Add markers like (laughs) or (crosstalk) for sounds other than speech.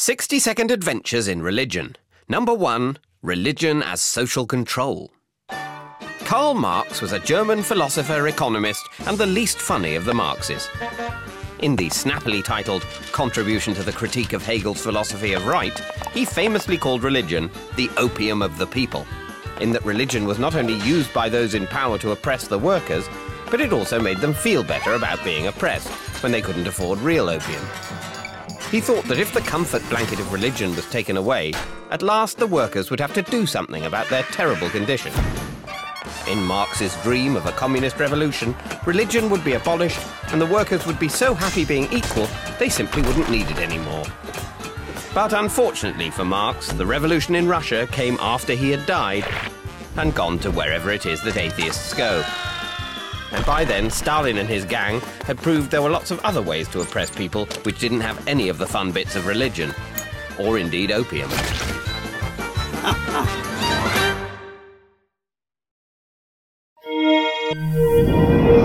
60 Second Adventures in Religion. Number 1 Religion as Social Control. Karl Marx was a German philosopher, economist, and the least funny of the Marxes. In the snappily titled Contribution to the Critique of Hegel's Philosophy of Right, he famously called religion the opium of the people, in that religion was not only used by those in power to oppress the workers, but it also made them feel better about being oppressed when they couldn't afford real opium. He thought that if the comfort blanket of religion was taken away, at last the workers would have to do something about their terrible condition. In Marx's dream of a communist revolution, religion would be abolished and the workers would be so happy being equal they simply wouldn't need it anymore. But unfortunately for Marx, the revolution in Russia came after he had died and gone to wherever it is that atheists go. And by then, Stalin and his gang had proved there were lots of other ways to oppress people which didn't have any of the fun bits of religion, or indeed opium. (laughs)